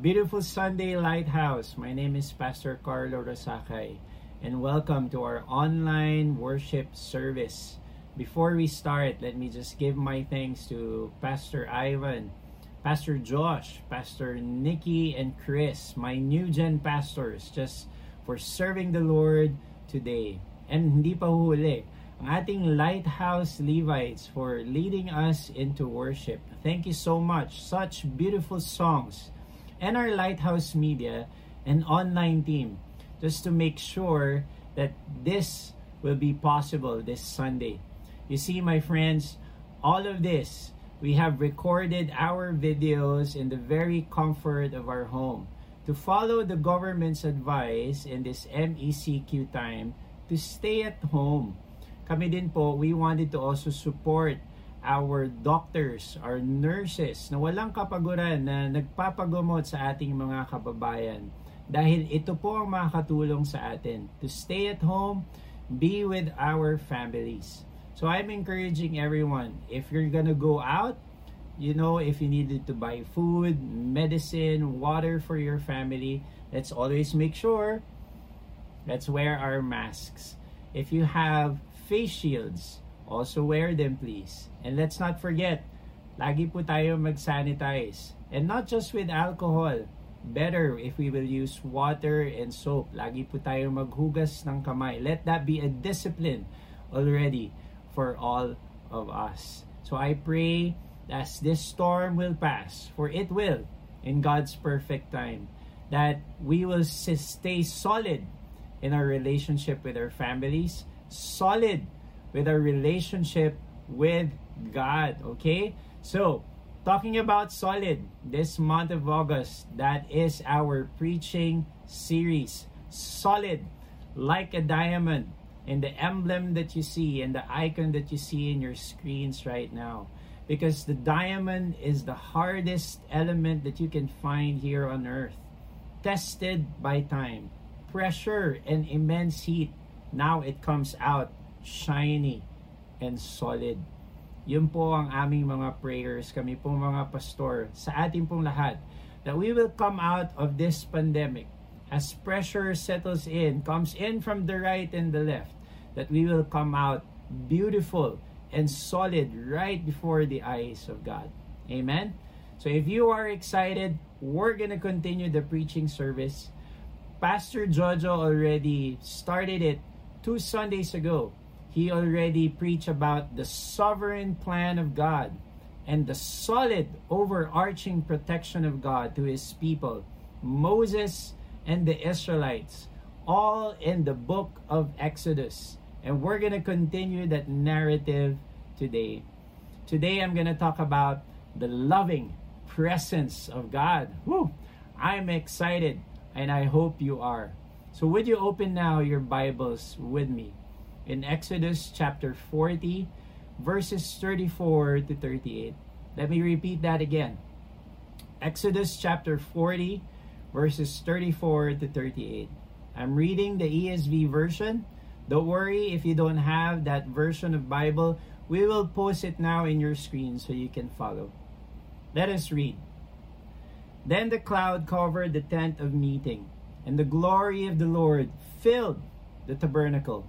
beautiful Sunday, Lighthouse. My name is Pastor Carlo Rosacay, and welcome to our online worship service. Before we start, let me just give my thanks to Pastor Ivan, Pastor Josh, Pastor Nikki, and Chris, my new gen pastors, just for serving the Lord today. And hindi pa huli, ang ating Lighthouse Levites for leading us into worship. Thank you so much. Such beautiful songs and our Lighthouse Media and online team just to make sure that this will be possible this Sunday. You see, my friends, all of this, we have recorded our videos in the very comfort of our home to follow the government's advice in this MECQ time to stay at home. Kami din po, we wanted to also support our doctors, our nurses na walang kapaguran na nagpapagumot sa ating mga kababayan. Dahil ito po ang makakatulong sa atin to stay at home, be with our families. So I'm encouraging everyone, if you're gonna go out, you know, if you needed to buy food, medicine, water for your family, let's always make sure let's wear our masks. If you have face shields, also wear them please. And let's not forget, lagi po tayo mag-sanitize. And not just with alcohol. Better if we will use water and soap. Lagi po tayo maghugas ng kamay. Let that be a discipline already for all of us. So I pray as this storm will pass, for it will, in God's perfect time, that we will stay solid in our relationship with our families, solid with our relationship with God. Okay? So, talking about solid, this month of August, that is our preaching series. Solid, like a diamond. in the emblem that you see and the icon that you see in your screens right now. Because the diamond is the hardest element that you can find here on earth. Tested by time, pressure, and immense heat. Now it comes out shiny and solid. Yun po ang aming mga prayers, kami po mga pastor, sa ating pong lahat, that we will come out of this pandemic as pressure settles in, comes in from the right and the left, that we will come out beautiful and solid right before the eyes of God. Amen? So if you are excited, we're going to continue the preaching service. Pastor Jojo already started it two Sundays ago he already preached about the sovereign plan of God and the solid overarching protection of God to his people, Moses and the Israelites, all in the book of Exodus. And we're going to continue that narrative today. Today I'm going to talk about the loving presence of God. Woo! I'm excited and I hope you are. So would you open now your Bibles with me in Exodus chapter 40, verses 34 to 38. Let me repeat that again. Exodus chapter 40, verses 34 to 38. I'm reading the ESV version. Don't worry if you don't have that version of Bible. We will post it now in your screen so you can follow. Let us read. Then the cloud covered the tent of meeting, and the glory of the Lord filled the tabernacle.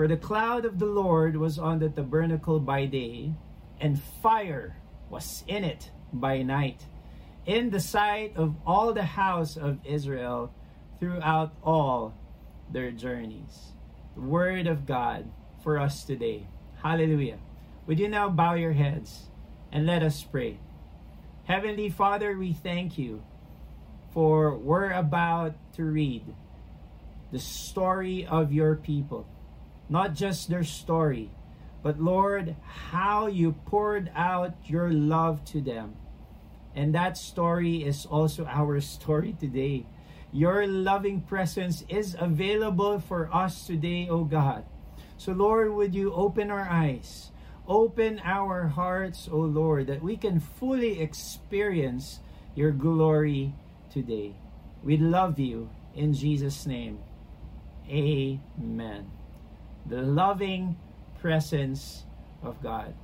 for the cloud of the Lord was on the tabernacle by day, and fire was in it by night, in the sight of all the house of Israel throughout all their journeys. The word of God for us today. Hallelujah. Would you now bow your heads and let us pray? Heavenly Father, we thank you for we're about to read the story of your people not just their story, but Lord, how you poured out your love to them. And that story is also our story today. Your loving presence is available for us today, O God. So, Lord, would you open our eyes, open our hearts, O Lord, that we can fully experience your glory today. We love you in Jesus' name. Amen. The loving presence of God.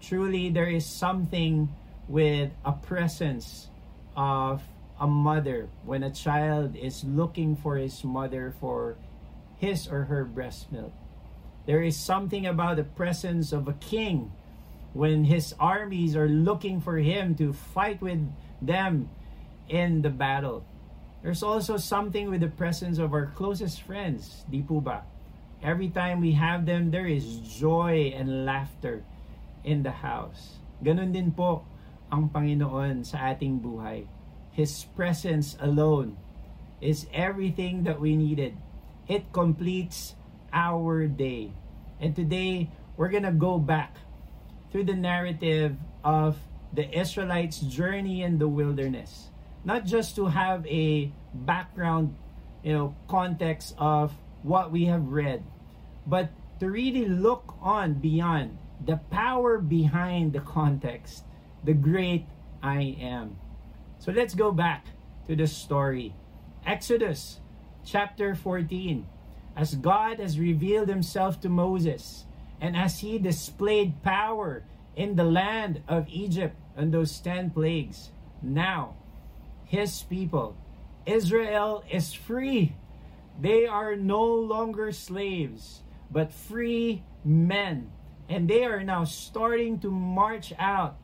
Truly, there is something with a presence of a mother when a child is looking for his mother for his or her breast milk. There is something about the presence of a king when his armies are looking for him to fight with them in the battle. There's also something with the presence of our closest friends, di po ba? Every time we have them, there is joy and laughter in the house. Ganun din po ang Panginoon sa ating buhay. His presence alone is everything that we needed. It completes our day. And today, we're gonna go back through the narrative of the Israelites' journey in the wilderness. Not just to have a background, you know, context of what we have read, but to really look on beyond the power behind the context, the great I am. So let's go back to the story. Exodus chapter 14. As God has revealed himself to Moses, and as he displayed power in the land of Egypt and those 10 plagues, now his people, Israel, is free. They are no longer slaves but free men. And they are now starting to march out,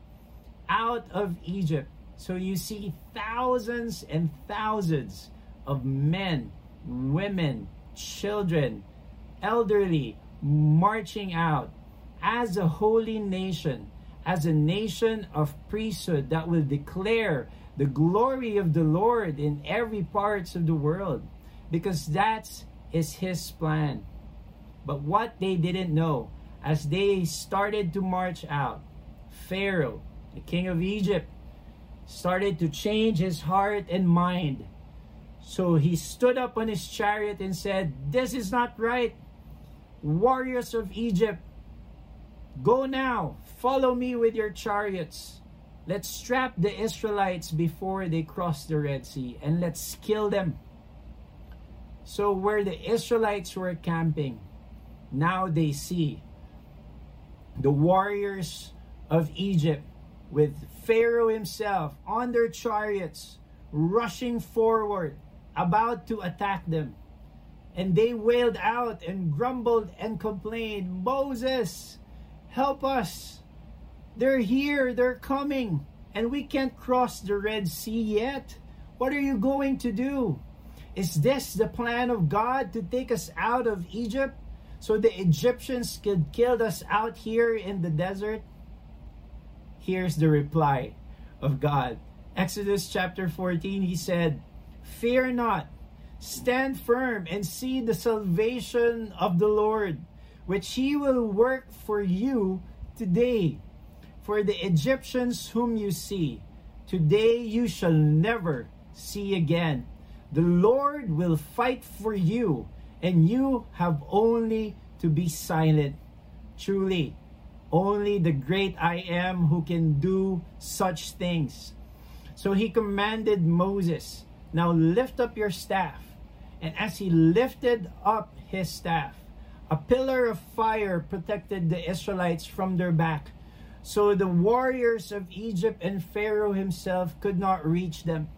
out of Egypt. So you see thousands and thousands of men, women, children, elderly marching out as a holy nation, as a nation of priesthood that will declare the glory of the Lord in every parts of the world because that's is his plan. But what they didn't know, as they started to march out, Pharaoh, the king of Egypt, started to change his heart and mind. So he stood up on his chariot and said, This is not right. Warriors of Egypt, go now, follow me with your chariots. Let's trap the Israelites before they cross the Red Sea and let's kill them. So, where the Israelites were camping, now they see the warriors of Egypt with Pharaoh himself on their chariots rushing forward, about to attack them. And they wailed out and grumbled and complained, Moses, help us. They're here, they're coming, and we can't cross the Red Sea yet. What are you going to do? Is this the plan of God to take us out of Egypt? So the Egyptians could kill us out here in the desert? Here's the reply of God. Exodus chapter 14, he said, Fear not, stand firm and see the salvation of the Lord, which he will work for you today. For the Egyptians whom you see, today you shall never see again. The Lord will fight for you and you have only to be silent. Truly, only the great I am who can do such things. So he commanded Moses, Now lift up your staff. And as he lifted up his staff, a pillar of fire protected the Israelites from their back. So the warriors of Egypt and Pharaoh himself could not reach them.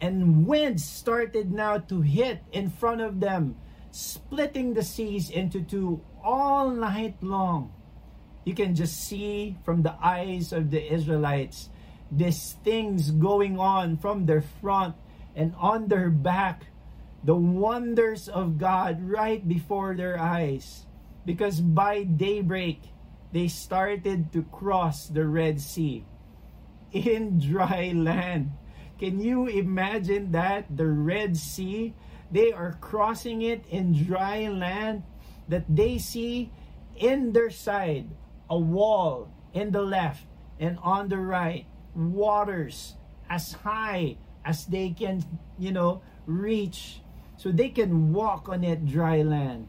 And winds started now to hit in front of them splitting the seas into two all night long. You can just see from the eyes of the Israelites these things going on from their front and on their back, the wonders of God right before their eyes. Because by daybreak, they started to cross the Red Sea in dry land. Can you imagine that? The Red Sea they are crossing it in dry land that they see in their side a wall in the left and on the right waters as high as they can you know reach so they can walk on that dry land.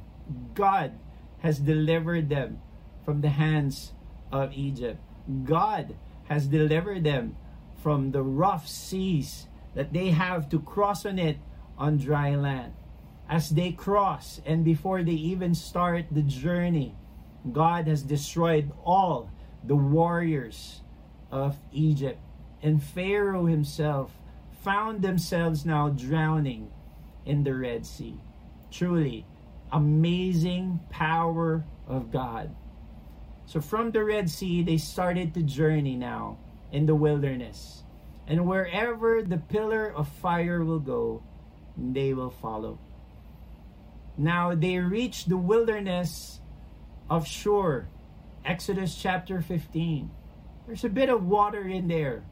God has delivered them from the hands of Egypt. God has delivered them from the rough seas that they have to cross on it on dry land. As they cross and before they even start the journey, God has destroyed all the warriors of Egypt. And Pharaoh himself found themselves now drowning in the Red Sea. Truly, amazing power of God. So from the Red Sea, they started the journey now in the wilderness. And wherever the pillar of fire will go, they will follow. Now they reached the wilderness of Shur, Exodus chapter 15. There's a bit of water in there,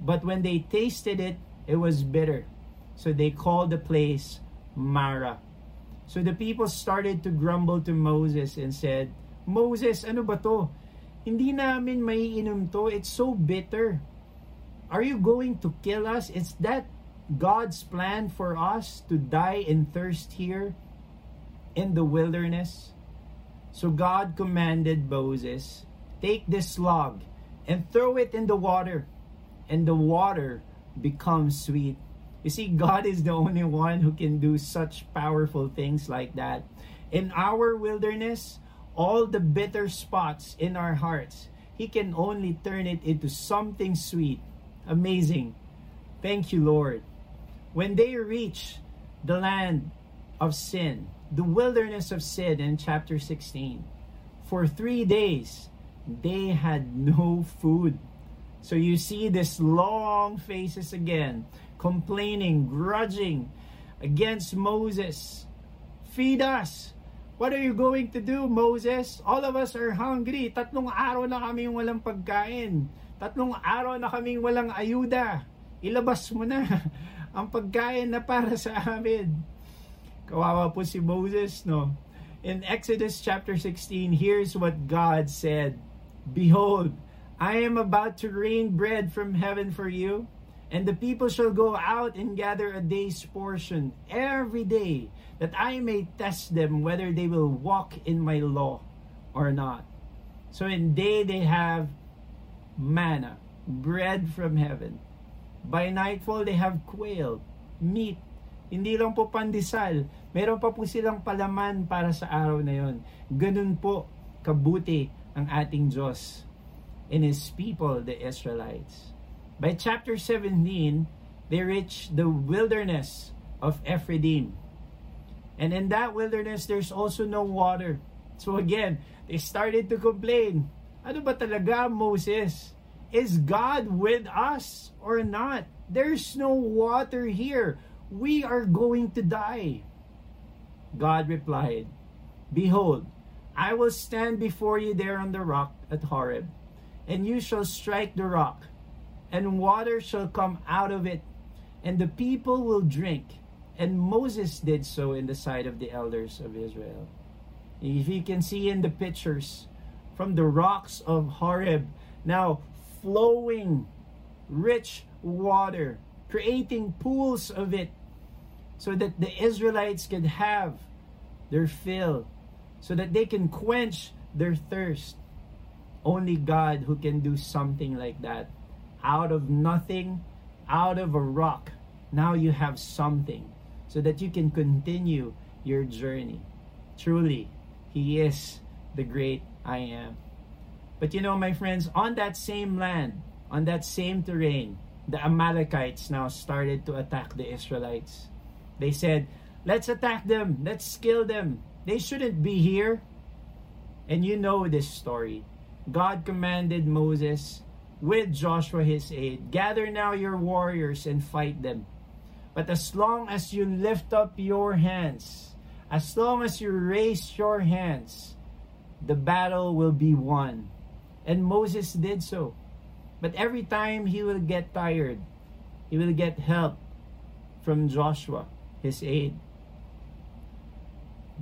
but when they tasted it, it was bitter. So they called the place Marah. So the people started to grumble to Moses and said, Moses, ano ba to? Hindi namin maiinom to. It's so bitter. Are you going to kill us? Is that God's plan for us to die in thirst here in the wilderness? So God commanded Moses, Take this log and throw it in the water, and the water becomes sweet. You see, God is the only one who can do such powerful things like that. In our wilderness, all the bitter spots in our hearts, He can only turn it into something sweet. Amazing. Thank you, Lord. When they reach the land of sin, the wilderness of sin in chapter 16, for three days, they had no food. So you see this long faces again, complaining, grudging against Moses. Feed us. What are you going to do, Moses? All of us are hungry. Tatlong araw na kaming walang pagkain. Tatlong araw na kaming walang ayuda. Ilabas mo na ang pagkain na para sa amin. Kawawa po si Moses, no? In Exodus chapter 16, here's what God said. Behold, I am about to rain bread from heaven for you, and the people shall go out and gather a day's portion every day that I may test them whether they will walk in my law or not. So in day they have manna, bread from heaven. By nightfall they have quail, meat. Hindi lang po pandesal, meron pa po silang palaman para sa araw na yon. Ganun po kabuti ang ating Diyos and His people, the Israelites. By chapter 17, they reach the wilderness of Ephraim. And in that wilderness, there's also no water. So again, they started to complain. Ano ba talaga, Moses? Is God with us or not? There's no water here. We are going to die. God replied, Behold, I will stand before you there on the rock at Horeb, and you shall strike the rock, and water shall come out of it, and the people will drink and Moses did so in the sight of the elders of Israel. If you can see in the pictures from the rocks of Horeb, now flowing rich water, creating pools of it, so that the Israelites can have their fill, so that they can quench their thirst. Only God who can do something like that. Out of nothing, out of a rock, now you have something so that you can continue your journey. Truly, He is the great I am. But you know, my friends, on that same land, on that same terrain, the Amalekites now started to attack the Israelites. They said, Let's attack them, let's kill them. They shouldn't be here. And you know this story. God commanded Moses with Joshua his aid, Gather now your warriors and fight them. But as long as you lift up your hands, as long as you raise your hands, the battle will be won. And Moses did so. But every time he will get tired, he will get help from Joshua, his aid.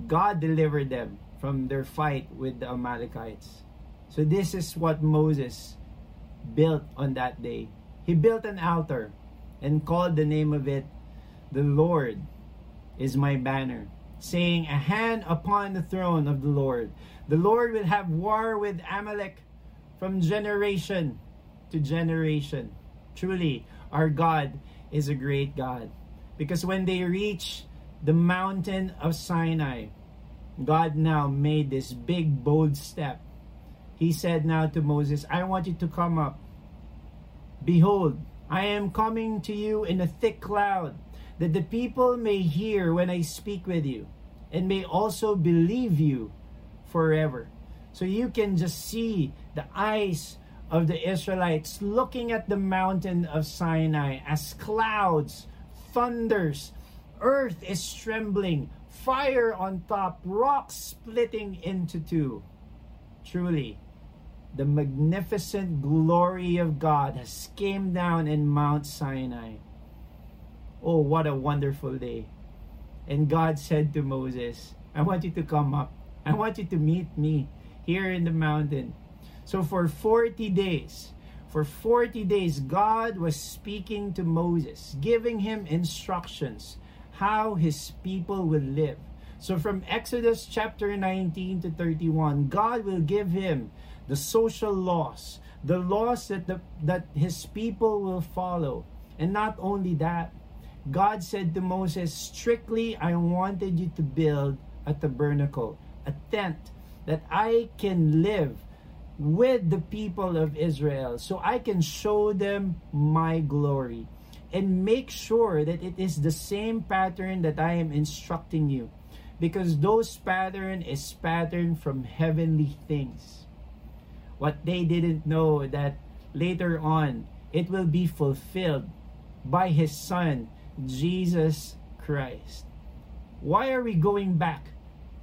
God delivered them from their fight with the Amalekites. So this is what Moses built on that day. He built an altar and called the name of it the Lord is my banner, saying, A hand upon the throne of the Lord. The Lord will have war with Amalek from generation to generation. Truly, our God is a great God. Because when they reach the mountain of Sinai, God now made this big, bold step. He said now to Moses, I want you to come up. Behold, I am coming to you in a thick cloud, that the people may hear when I speak with you, and may also believe you forever. So you can just see the eyes of the Israelites looking at the mountain of Sinai as clouds, thunders, earth is trembling, fire on top, rocks splitting into two. Truly, the magnificent glory of God has came down in Mount Sinai. Oh, what a wonderful day. And God said to Moses, I want you to come up. I want you to meet me here in the mountain. So for 40 days, for 40 days, God was speaking to Moses, giving him instructions how his people will live. So from Exodus chapter 19 to 31, God will give him the social laws, the laws that the, that his people will follow. And not only that, God said to Moses, strictly I wanted you to build a tabernacle, a tent that I can live with the people of Israel so I can show them my glory and make sure that it is the same pattern that I am instructing you because those pattern is pattern from heavenly things. What they didn't know that later on it will be fulfilled by his son Jesus Christ why are we going back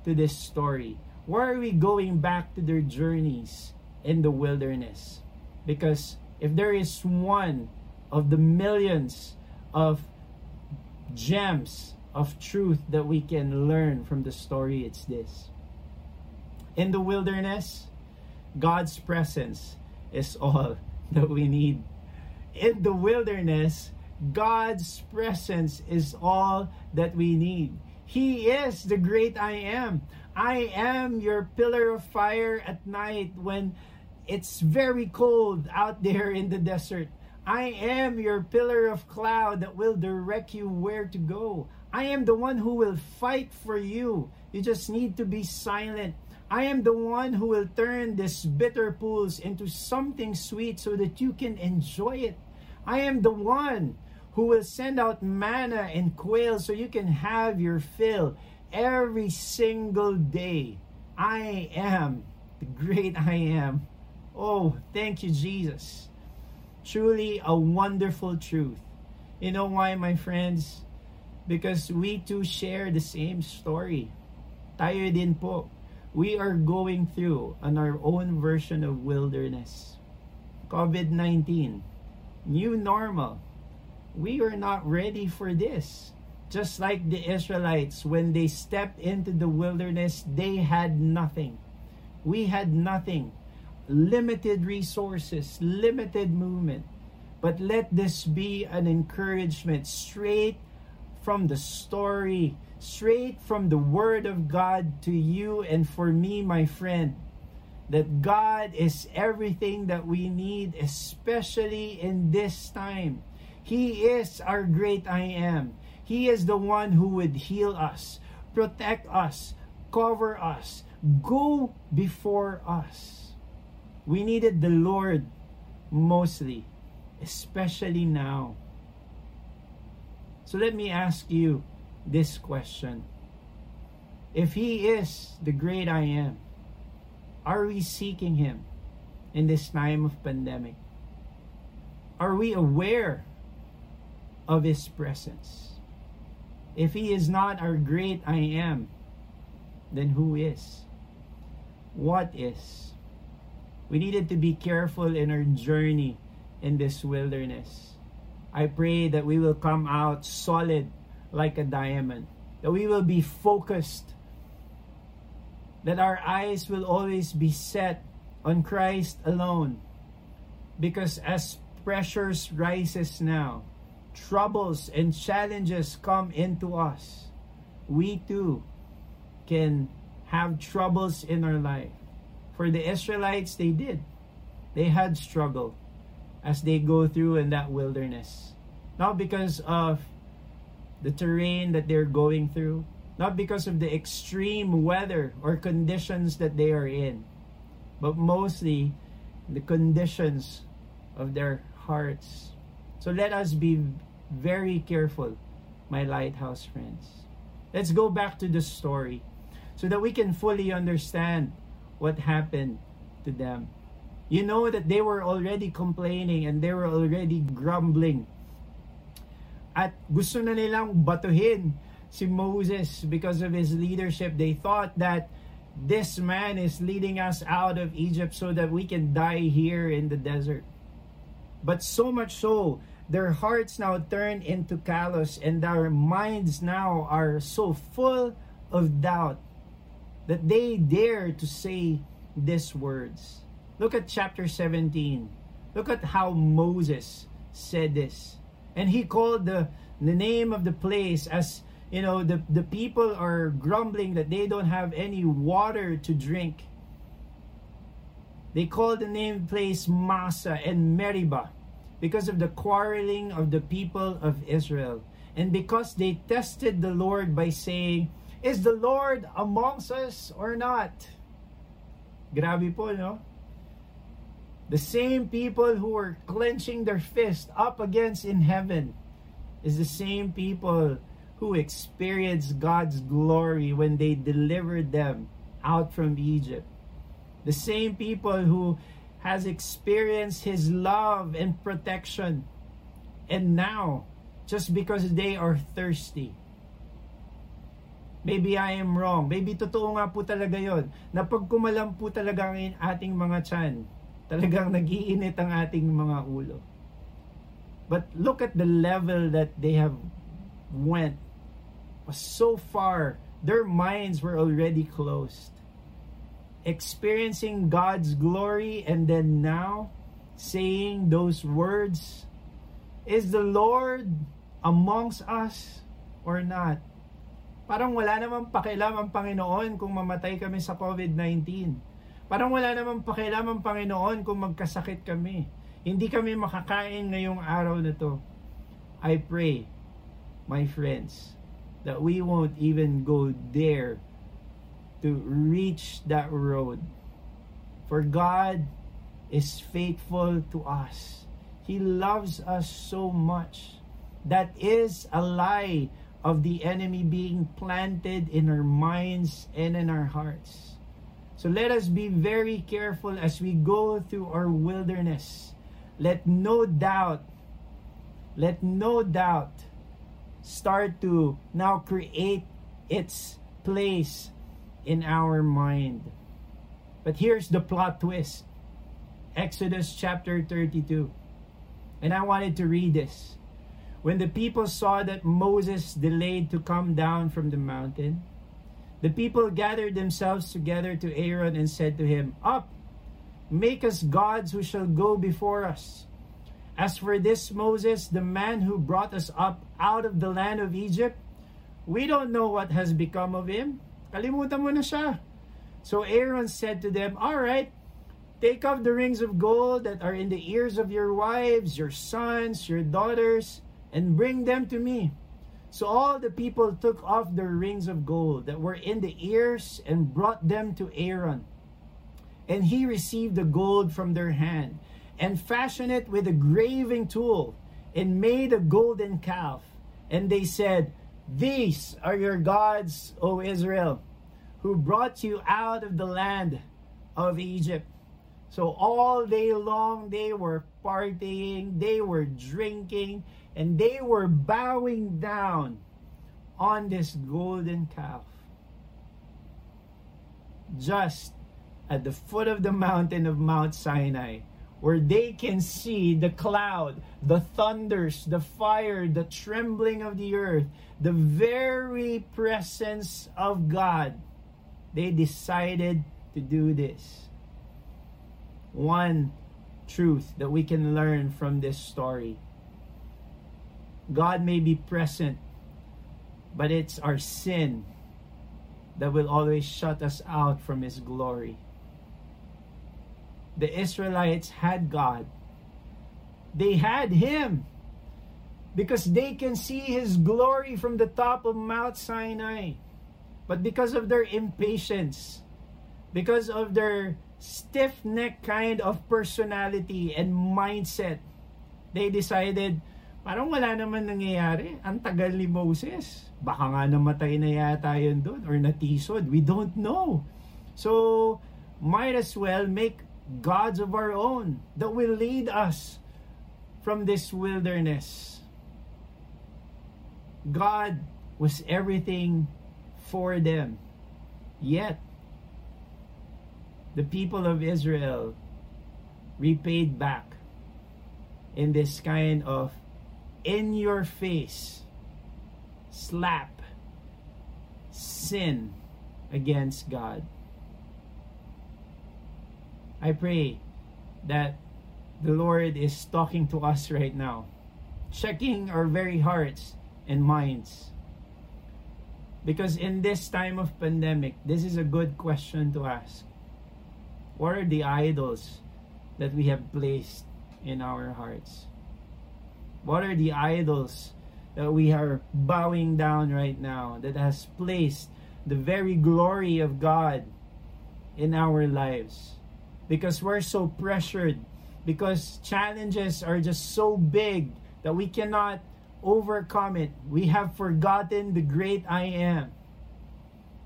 to this story why are we going back to their journeys in the wilderness. Because if there is one of the millions of gems of truth that we can learn from the story, it's this. In the wilderness, God's presence is all that we need. In the wilderness, God's presence is all that we need. He is the great I am. I am your pillar of fire at night when it's very cold out there in the desert. I am your pillar of cloud that will direct you where to go. I am the one who will fight for you. You just need to be silent. I am the one who will turn these bitter pools into something sweet so that you can enjoy it. I am the one who will send out manna and quail so you can have your fill every single day. I am the great I am. Oh, thank you, Jesus. Truly a wonderful truth. You know why, my friends? Because we too share the same story. Tayo din po. We are going through on our own version of wilderness. COVID-19. New normal. We are not ready for this. Just like the Israelites, when they stepped into the wilderness, they had nothing. We had nothing. Limited resources, limited movement. But let this be an encouragement straight from the story, straight from the Word of God to you and for me, my friend, that God is everything that we need, especially in this time. He is our great I am. He is the one who would heal us, protect us, cover us, go before us. We needed the Lord mostly, especially now. So let me ask you this question. If He is the great I am, are we seeking Him in this time of pandemic? Are we aware of His presence? If He is not our great I am, then who is? What is? We needed to be careful in our journey in this wilderness. I pray that we will come out solid like a diamond, that we will be focused, that our eyes will always be set on Christ alone. Because as pressures rises now, troubles and challenges come into us, we too can have troubles in our life. For the Israelites, they did. They had struggle as they go through in that wilderness. Not because of the terrain that they're going through, not because of the extreme weather or conditions that they are in, but mostly the conditions of their hearts. So let us be very careful, my lighthouse friends. Let's go back to the story so that we can fully understand what happened to them. You know that they were already complaining and they were already grumbling. At gusto na nilang batuhin si Moses because of his leadership. They thought that this man is leading us out of Egypt so that we can die here in the desert. But so much so, their hearts now turn into callous and their minds now are so full of doubt that they dare to say these words. Look at chapter 17. Look at how Moses said this. And he called the, the name of the place as you know the, the people are grumbling that they don't have any water to drink they called the name place Massah and Meribah because of the quarreling of the people of Israel and because they tested the Lord by saying is the Lord amongst us or not grabe po no the same people who were clenching their fist up against in heaven is the same people who experienced God's glory when they delivered them out from Egypt. The same people who has experienced his love and protection. And now, just because they are thirsty. Maybe I am wrong. Maybe totoo nga po talaga yon. Na pag kumalam po talaga ang ating mga tiyan, talagang nagiinit ang ating mga ulo. But look at the level that they have went so far, their minds were already closed. Experiencing God's glory and then now saying those words Is the Lord amongst us or not? Parang wala namang pakialam ang Panginoon kung mamatay kami sa COVID-19. Parang wala namang pakialam ang Panginoon kung magkasakit kami. Hindi kami makakain ngayong araw na to. I pray, my friends, that we won't even go there to reach that road. For God is faithful to us. He loves us so much. That is a lie of the enemy being planted in our minds and in our hearts. So let us be very careful as we go through our wilderness. Let no doubt, let no doubt start to now create its place in our mind. But here's the plot twist Exodus chapter 32. And I wanted to read this. When the people saw that Moses delayed to come down from the mountain, the people gathered themselves together to Aaron and said to him, Up, make us gods who shall go before us. As for this Moses, the man who brought us up out of the land of Egypt, we don't know what has become of him. Kalimutan mo na siya. So Aaron said to them, All right, take off the rings of gold that are in the ears of your wives, your sons, your daughters, and bring them to me. So all the people took off the rings of gold that were in the ears and brought them to Aaron. And he received the gold from their hand and fashioned it with a graving tool and made a golden calf. And they said, These are your gods, O Israel, who brought you out of the land of Egypt. So all day long they were partying, they were drinking, and they were bowing down on this golden calf. Just at the foot of the mountain of Mount Sinai, where they can see the cloud, the thunders, the fire, the trembling of the earth, the very presence of God, they decided to do this. One truth that we can learn from this story God may be present, but it's our sin that will always shut us out from His glory. The Israelites had God, they had Him because they can see His glory from the top of Mount Sinai. But because of their impatience, because of their stiff neck kind of personality and mindset, they decided, parang wala naman nangyayari. Ang tagal ni Moses. Baka nga namatay na yata yun doon or natisod. We don't know. So, might as well make gods of our own that will lead us from this wilderness. God was everything for them. Yet, the people of Israel repaid back in this kind of in your face slap sin against God. I pray that the Lord is talking to us right now, checking our very hearts and minds. Because in this time of pandemic, this is a good question to ask. What are the idols that we have placed in our hearts? What are the idols that we are bowing down right now that has placed the very glory of God in our lives? Because we're so pressured, because challenges are just so big that we cannot overcome it. We have forgotten the great I am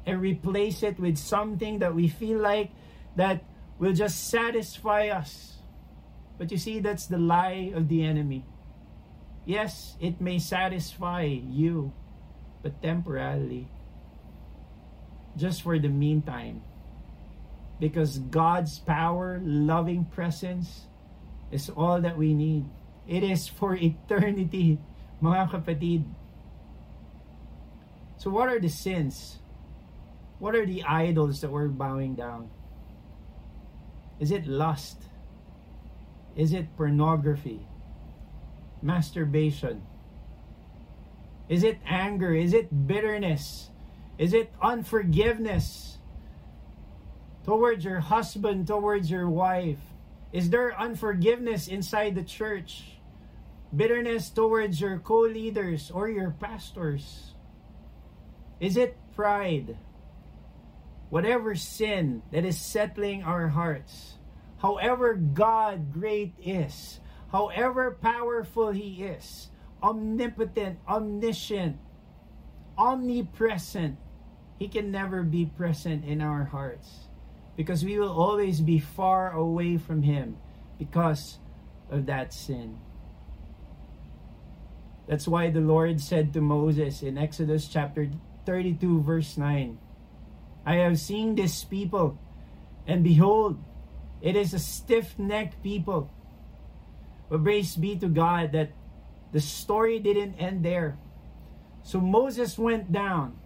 and replace it with something that we feel like that will just satisfy us. But you see, that's the lie of the enemy. Yes, it may satisfy you, but temporarily. Just for the meantime. Because God's power, loving presence is all that we need. It is for eternity mga kapatid. So what are the sins? What are the idols that we're bowing down? Is it lust? Is it pornography? Masturbation? Is it anger? Is it bitterness? Is it unforgiveness towards your husband, towards your wife? Is there unforgiveness inside the church? bitterness towards your co leaders or your pastors? Is it pride? Whatever sin that is settling our hearts, however God great is, however powerful He is, omnipotent, omniscient, omnipresent, He can never be present in our hearts because we will always be far away from Him because of that sin. That's why the Lord said to Moses in Exodus chapter 32, verse 9 I have seen this people, and behold, it is a stiff necked people. But praise be to God that the story didn't end there. So Moses went down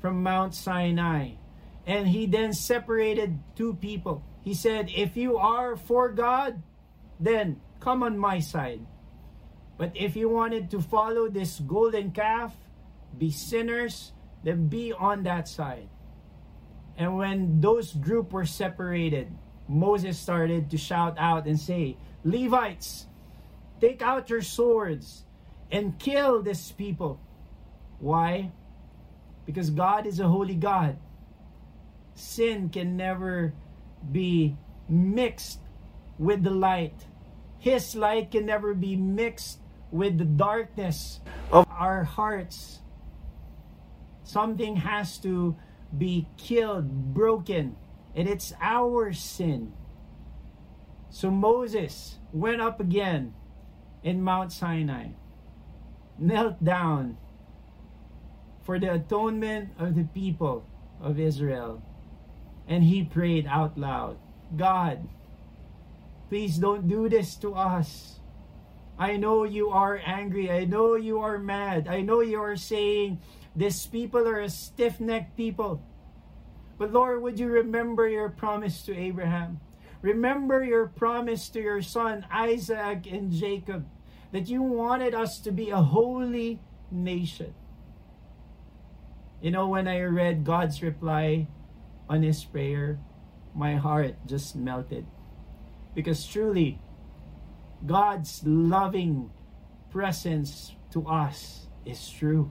from Mount Sinai, and he then separated two people. He said, If you are for God, then come on my side. But if you wanted to follow this golden calf, be sinners, then be on that side. And when those group were separated, Moses started to shout out and say, Levites, take out your swords and kill this people. Why? Because God is a holy God. Sin can never be mixed with the light. His light can never be mixed with the darkness of our hearts. Something has to be killed, broken, and it's our sin. So Moses went up again in Mount Sinai, knelt down for the atonement of the people of Israel, and he prayed out loud God, please don't do this to us. I know you are angry. I know you are mad. I know you are saying, These people are a stiff necked people. But Lord, would you remember your promise to Abraham? Remember your promise to your son Isaac and Jacob. that you wanted us to be a holy nation. You know, when I read God's reply on his prayer, my heart just melted. Because truly, God's loving presence to us is true.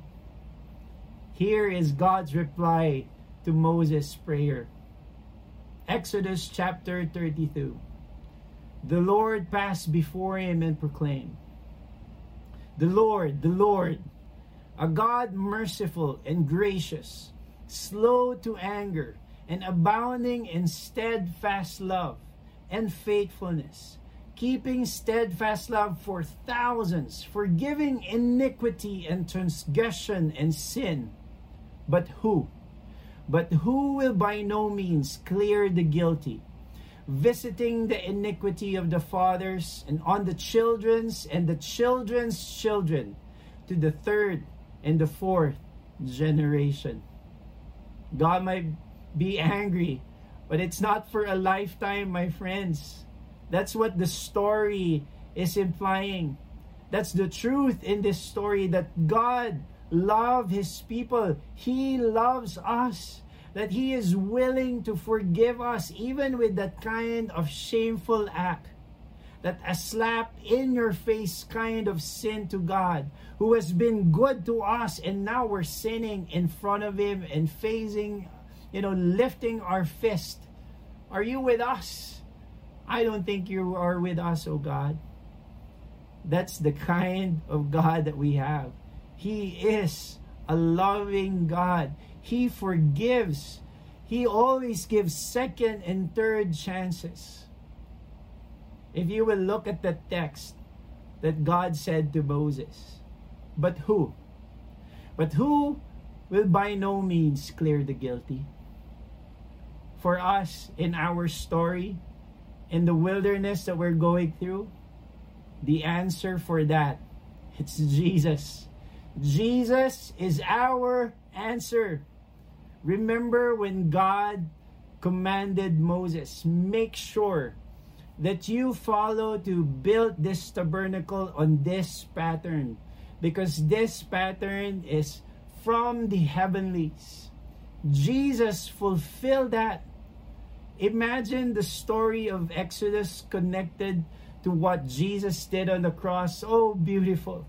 Here is God's reply to Moses' prayer. Exodus chapter 32. The Lord passed before him and proclaimed, The Lord, the Lord, a God merciful and gracious, slow to anger, and abounding in steadfast love and faithfulness, keeping steadfast love for thousands, forgiving iniquity and transgression and sin. But who? But who will by no means clear the guilty, visiting the iniquity of the fathers and on the children's and the children's children to the third and the fourth generation. God might be angry, but it's not for a lifetime, my friends. That's what the story is implying. That's the truth in this story that God loves his people. He loves us. That he is willing to forgive us even with that kind of shameful act that a slap in your face kind of sin to God, who has been good to us, and now we're sinning in front of Him and facing, you know, lifting our fist. Are you with us? I don't think you are with us, oh God. That's the kind of God that we have. He is a loving God. He forgives. He always gives second and third chances. If you will look at the text that God said to Moses, but who? But who will by no means clear the guilty? For us in our story, in the wilderness that we're going through, the answer for that, it's Jesus. Jesus is our answer. Remember when God commanded Moses, make sure that you follow to build this tabernacle on this pattern because this pattern is from the heavenlies. Jesus fulfilled that. Imagine the story of Exodus connected to what Jesus did on the cross. Oh, beautiful.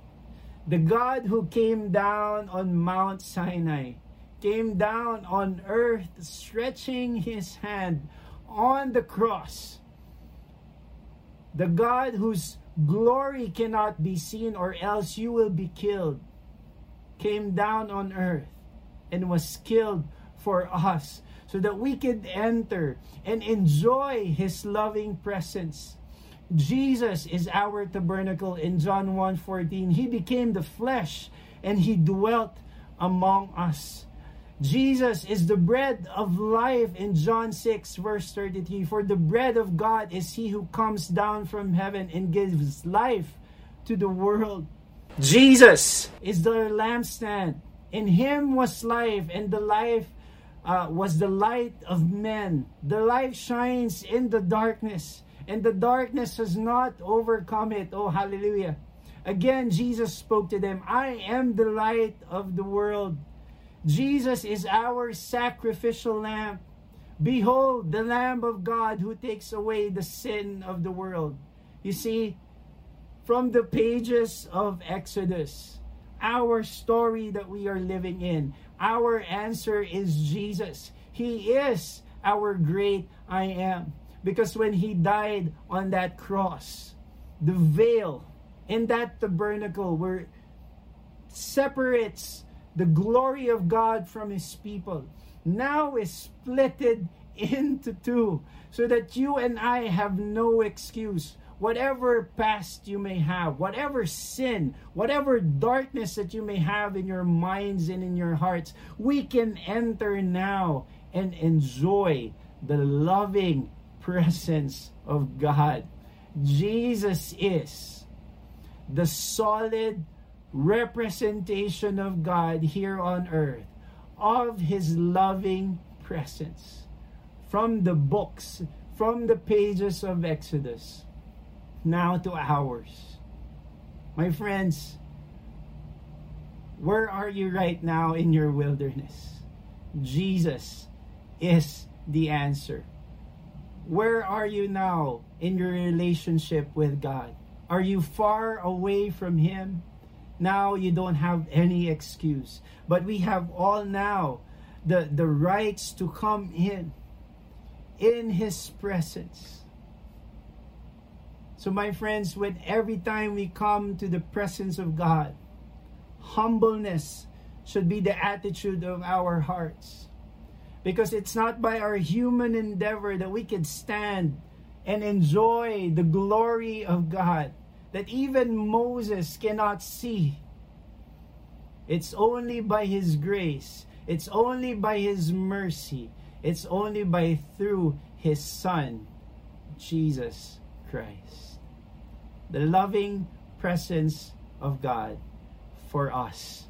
The God who came down on Mount Sinai came down on earth, stretching his hand on the cross the God whose glory cannot be seen or else you will be killed, came down on earth and was killed for us so that we could enter and enjoy his loving presence. Jesus is our tabernacle in John 1:14. He became the flesh and he dwelt among us. Jesus is the bread of life in John 6, verse 33. For the bread of God is he who comes down from heaven and gives life to the world. Jesus is the lampstand. In him was life, and the life uh, was the light of men. The light shines in the darkness, and the darkness has not overcome it. Oh, hallelujah. Again, Jesus spoke to them I am the light of the world. Jesus is our sacrificial lamb. Behold, the Lamb of God who takes away the sin of the world. You see, from the pages of Exodus, our story that we are living in, our answer is Jesus. He is our great I am. Because when he died on that cross, the veil in that tabernacle where separates the glory of God from his people now is splitted into two so that you and I have no excuse. Whatever past you may have, whatever sin, whatever darkness that you may have in your minds and in your hearts, we can enter now and enjoy the loving presence of God. Jesus is the solid representation of God here on earth, of His loving presence. From the books, from the pages of Exodus, now to ours. My friends, where are you right now in your wilderness? Jesus is the answer. Where are you now in your relationship with God? Are you far away from Him? Now you don't have any excuse. But we have all now the, the rights to come in, in His presence. So, my friends, when every time we come to the presence of God, humbleness should be the attitude of our hearts. Because it's not by our human endeavor that we can stand and enjoy the glory of God that even Moses cannot see. It's only by His grace, it's only by His mercy, it's only by through His Son, Jesus Christ. The loving presence of God for us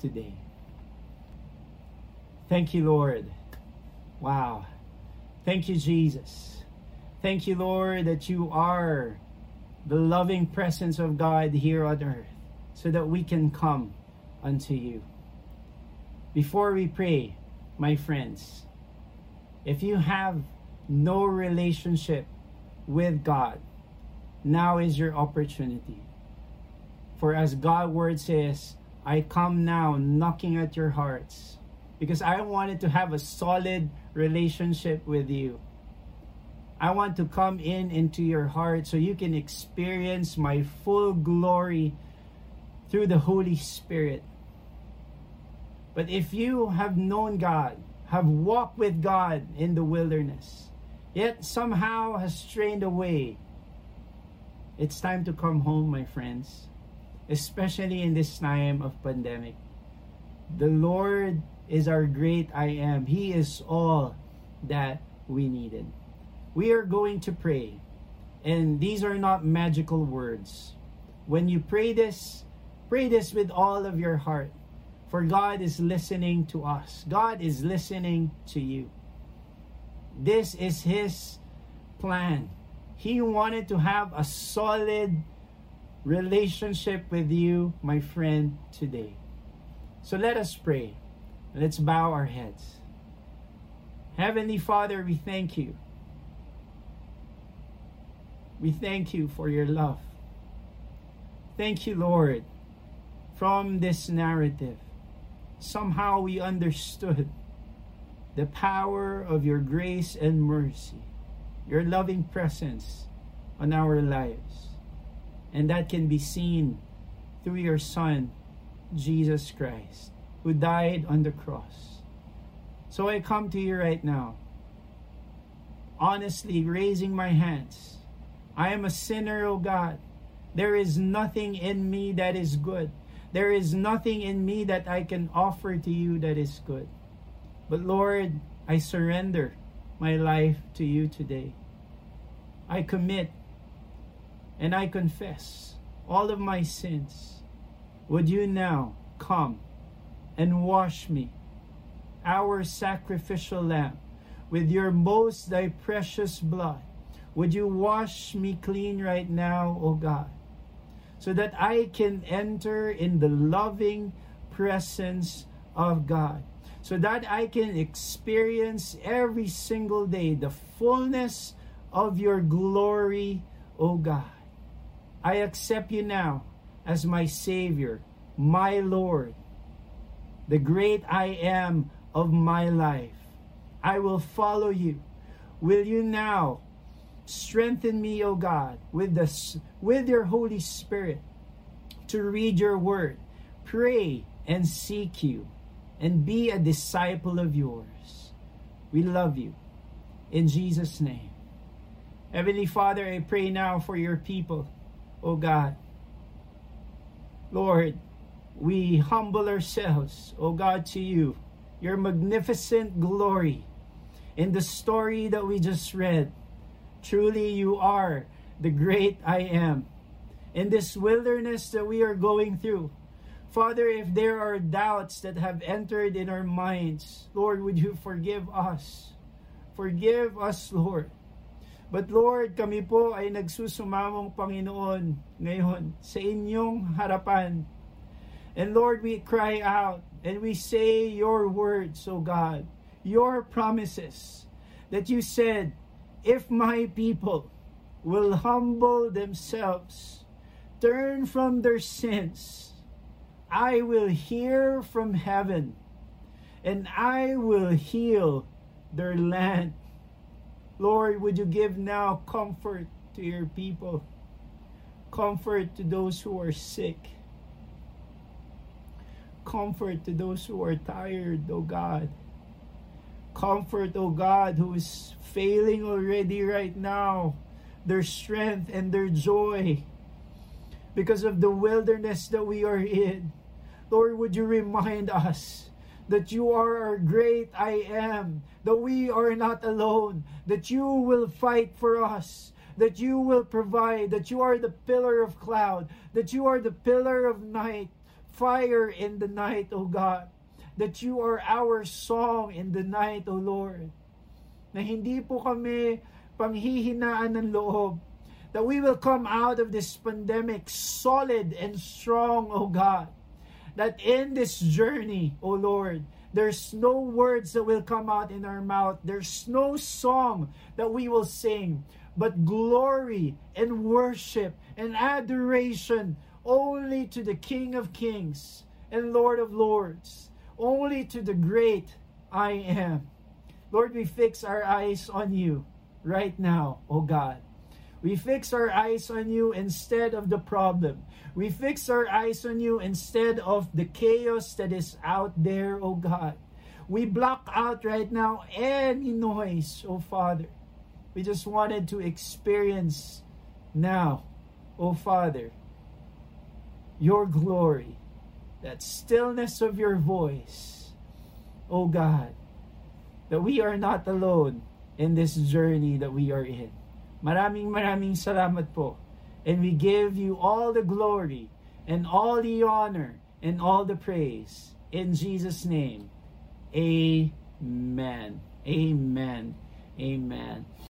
today. Thank you, Lord. Wow. Thank you, Jesus. Thank you, Lord, that you are the loving presence of God here on earth so that we can come unto you. Before we pray, my friends, if you have no relationship with God, now is your opportunity. For as God's word says, I come now knocking at your hearts because I wanted to have a solid relationship with you. I want to come in into your heart so you can experience my full glory through the Holy Spirit. But if you have known God, have walked with God in the wilderness, yet somehow has strained away, it's time to come home, my friends, especially in this time of pandemic. The Lord is our great I am. He is all that we needed we are going to pray. And these are not magical words. When you pray this, pray this with all of your heart. For God is listening to us. God is listening to you. This is His plan. He wanted to have a solid relationship with you, my friend, today. So let us pray. Let's bow our heads. Heavenly Father, we thank you we thank you for your love. Thank you, Lord, from this narrative. Somehow we understood the power of your grace and mercy, your loving presence on our lives. And that can be seen through your Son, Jesus Christ, who died on the cross. So I come to you right now, honestly raising my hands I am a sinner, O God. There is nothing in me that is good. There is nothing in me that I can offer to you that is good. But Lord, I surrender my life to you today. I commit and I confess all of my sins. Would you now come and wash me, our sacrificial lamb, with your most thy precious blood? Would you wash me clean right now, O God, so that I can enter in the loving presence of God, so that I can experience every single day the fullness of your glory, O God. I accept you now as my Savior, my Lord, the great I am of my life. I will follow you. Will you now Strengthen me, O God, with, the, with your Holy Spirit to read your word, pray and seek you, and be a disciple of yours. We love you. In Jesus' name. Heavenly Father, I pray now for your people, O God. Lord, we humble ourselves, O God, to you, your magnificent glory in the story that we just read Truly, you are the great I am. In this wilderness that we are going through, Father, if there are doubts that have entered in our minds, Lord, would you forgive us? Forgive us, Lord. But Lord, kami po ay nagsusumamong Panginoon ngayon sa inyong harapan. And Lord, we cry out and we say your words, O God, your promises that you said, if my people will humble themselves, turn from their sins, I will hear from heaven and I will heal their land. Lord, would you give now comfort to your people, comfort to those who are sick, comfort to those who are tired, O God. Comfort, O God, who is failing already right now, their strength and their joy because of the wilderness that we are in. Lord, would you remind us that you are our great I am, that we are not alone, that you will fight for us, that you will provide, that you are the pillar of cloud, that you are the pillar of night, fire in the night, O God, that you are our song in the night, O Lord. Na hindi po kami panghihinaan ng loob, that we will come out of this pandemic solid and strong, O God that in this journey, O Lord, there's no words that will come out in our mouth. There's no song that we will sing, but glory and worship and adoration only to the King of Kings and Lord of Lords, only to the great I am. Lord, we fix our eyes on you right now, O God. We fix our eyes on you instead of the problem. We fix our eyes on you instead of the chaos that is out there, oh God. We block out right now any noise, oh Father. We just wanted to experience now, oh Father, your glory, that stillness of your voice, oh God, that we are not alone in this journey that we are in. Maraming maraming salamat po. And we give you all the glory and all the honor and all the praise. In Jesus' name, amen. Amen. Amen.